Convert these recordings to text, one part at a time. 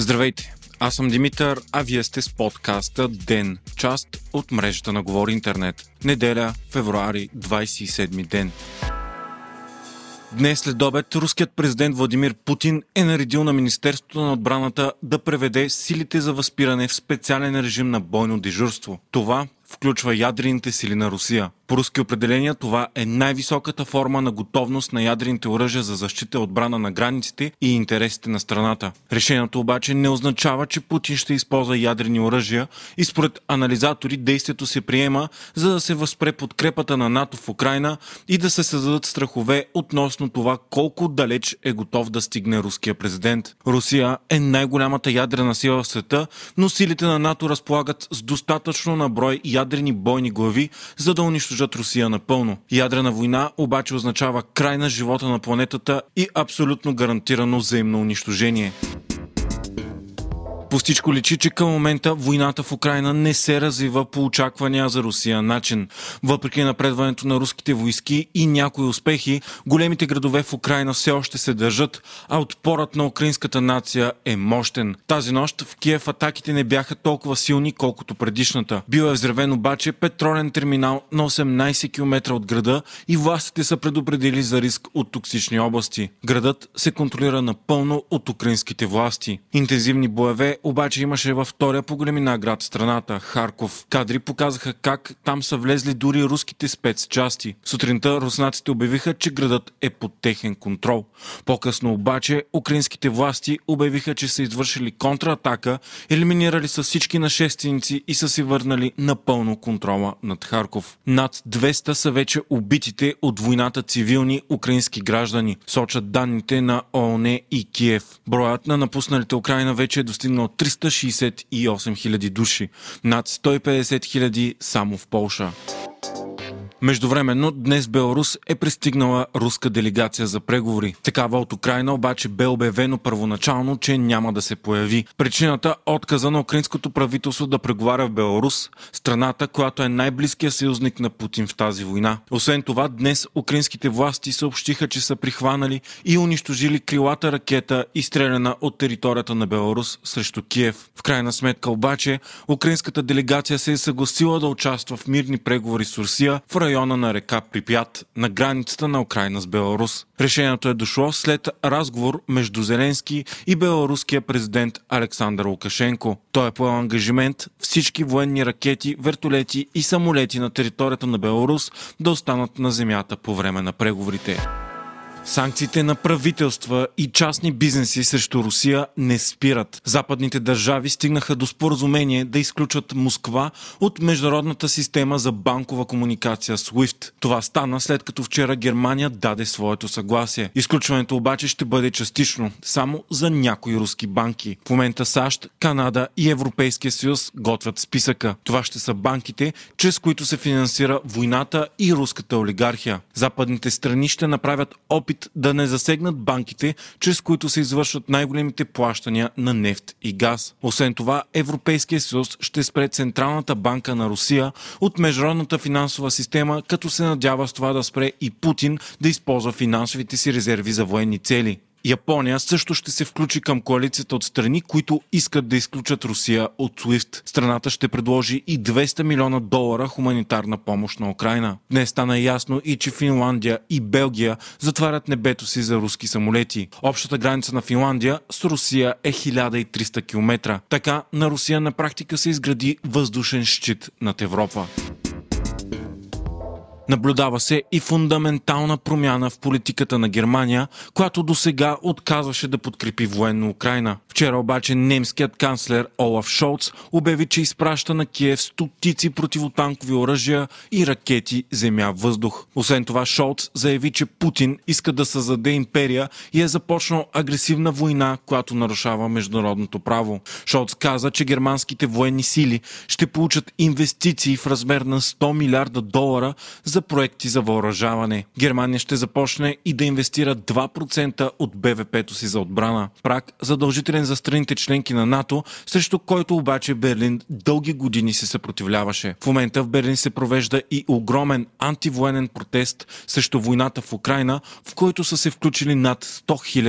Здравейте! Аз съм Димитър, а вие сте с подкаста ДЕН, част от мрежата на Говори Интернет. Неделя, февруари, 27 ден. Днес след обед руският президент Владимир Путин е наредил на Министерството на отбраната да преведе силите за възпиране в специален режим на бойно дежурство. Това включва ядрените сили на Русия. По руски определения това е най-високата форма на готовност на ядрените оръжия за защита и отбрана на границите и интересите на страната. Решението обаче не означава, че Путин ще използва ядрени оръжия и според анализатори действието се приема за да се възпре подкрепата на НАТО в Украина и да се създадат страхове относно това колко далеч е готов да стигне руския президент. Русия е най-голямата ядрена сила в света, но силите на НАТО разполагат с достатъчно наброй ядрени бойни глави, за да унищожат унищожат Русия напълно. Ядрена война обаче означава край на живота на планетата и абсолютно гарантирано взаимно унищожение. По всичко личи, че към момента войната в Украина не се развива по очаквания за Русия начин. Въпреки напредването на руските войски и някои успехи, големите градове в Украина все още се държат, а отпорът на украинската нация е мощен. Тази нощ в Киев атаките не бяха толкова силни, колкото предишната. Бил е взревен обаче петролен терминал на 18 км от града и властите са предупредили за риск от токсични области. Градът се контролира напълно от украинските власти. Интензивни боеве обаче имаше във втория по големина град страната, Харков. Кадри показаха как там са влезли дори руските спецчасти. Сутринта руснаците обявиха, че градът е под техен контрол. По-късно обаче украинските власти обявиха, че са извършили контратака, елиминирали са всички нашественици и са си върнали напълно контрола над Харков. Над 200 са вече убитите от войната цивилни украински граждани, сочат данните на ООН и Киев. Броят на напусналите Украина вече е достигнал 368 000 души, над 150 000 само в Полша. Междувременно, днес Беларус е пристигнала руска делегация за преговори. Такава от Украина обаче бе обявено първоначално, че няма да се появи. Причината – отказа на украинското правителство да преговаря в Беларус, страната, която е най-близкият съюзник на Путин в тази война. Освен това, днес украинските власти съобщиха, че са прихванали и унищожили крилата ракета, изстреляна от територията на Беларус срещу Киев. В крайна сметка обаче, украинската делегация се е съгласила да участва в мирни преговори с Русия в района на река Припят на границата на Украина с Беларус. Решението е дошло след разговор между Зеленски и беларуския президент Александър Лукашенко. Той е поел ангажимент всички военни ракети, вертолети и самолети на територията на Беларус да останат на земята по време на преговорите. Санкциите на правителства и частни бизнеси срещу Русия не спират. Западните държави стигнаха до споразумение да изключат Москва от международната система за банкова комуникация SWIFT. Това стана след като вчера Германия даде своето съгласие. Изключването обаче ще бъде частично, само за някои руски банки. В момента САЩ, Канада и Европейския съюз готвят списъка. Това ще са банките, чрез които се финансира войната и руската олигархия. Западните страни ще направят опит опит да не засегнат банките, чрез които се извършват най-големите плащания на нефт и газ. Освен това, Европейския съюз ще спре Централната банка на Русия от международната финансова система, като се надява с това да спре и Путин да използва финансовите си резерви за военни цели. Япония също ще се включи към коалицията от страни, които искат да изключат Русия от SWIFT. Страната ще предложи и 200 милиона долара хуманитарна помощ на Украина. Днес стана ясно и че Финландия и Белгия затварят небето си за руски самолети. Общата граница на Финландия с Русия е 1300 км. Така на Русия на практика се изгради въздушен щит над Европа. Наблюдава се и фундаментална промяна в политиката на Германия, която до сега отказваше да подкрепи военно Украина. Вчера обаче немският канцлер Олаф Шолц обяви, че изпраща на Киев стотици противотанкови оръжия и ракети земя-въздух. Освен това Шолц заяви, че Путин иска да създаде империя и е започнал агресивна война, която нарушава международното право. Шолц каза, че германските военни сили ще получат инвестиции в размер на 100 милиарда долара за за проекти за въоръжаване. Германия ще започне и да инвестира 2% от БВП-то си за отбрана. Прак задължителен за страните членки на НАТО, срещу който обаче Берлин дълги години се съпротивляваше. В момента в Берлин се провежда и огромен антивоенен протест срещу войната в Украина, в който са се включили над 100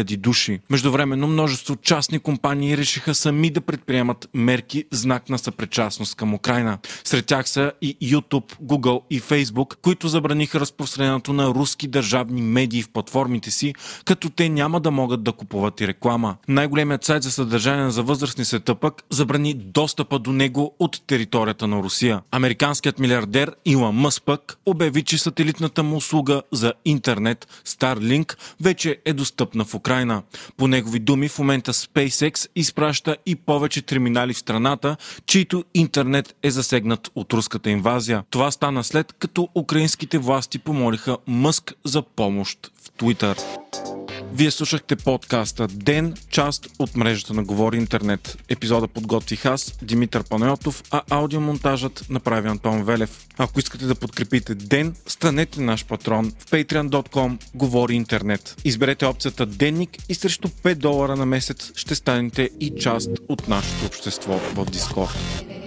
000 души. Междувременно множество частни компании решиха сами да предприемат мерки знак на съпричастност към Украина. Сред тях са и YouTube, Google и Facebook, които забраниха разпространението на руски държавни медии в платформите си, като те няма да могат да купуват и реклама. Най-големият сайт за съдържание за възрастни света пък забрани достъпа до него от територията на Русия. Американският милиардер Илон Мъс пък обяви, че сателитната му услуга за интернет Starlink вече е достъпна в Украина. По негови думи в момента SpaceX изпраща и повече терминали в страната, чието интернет е засегнат от руската инвазия. Това стана след като украинските власти помолиха Мъск за помощ в Twitter. Вие слушахте подкаста Ден, част от мрежата на Говори Интернет. Епизода подготвих аз, Димитър Панайотов, а аудиомонтажът направи Антон Велев. Ако искате да подкрепите Ден, станете наш патрон в patreon.com Говори Интернет. Изберете опцията Денник и срещу 5 долара на месец ще станете и част от нашето общество в Дискорд.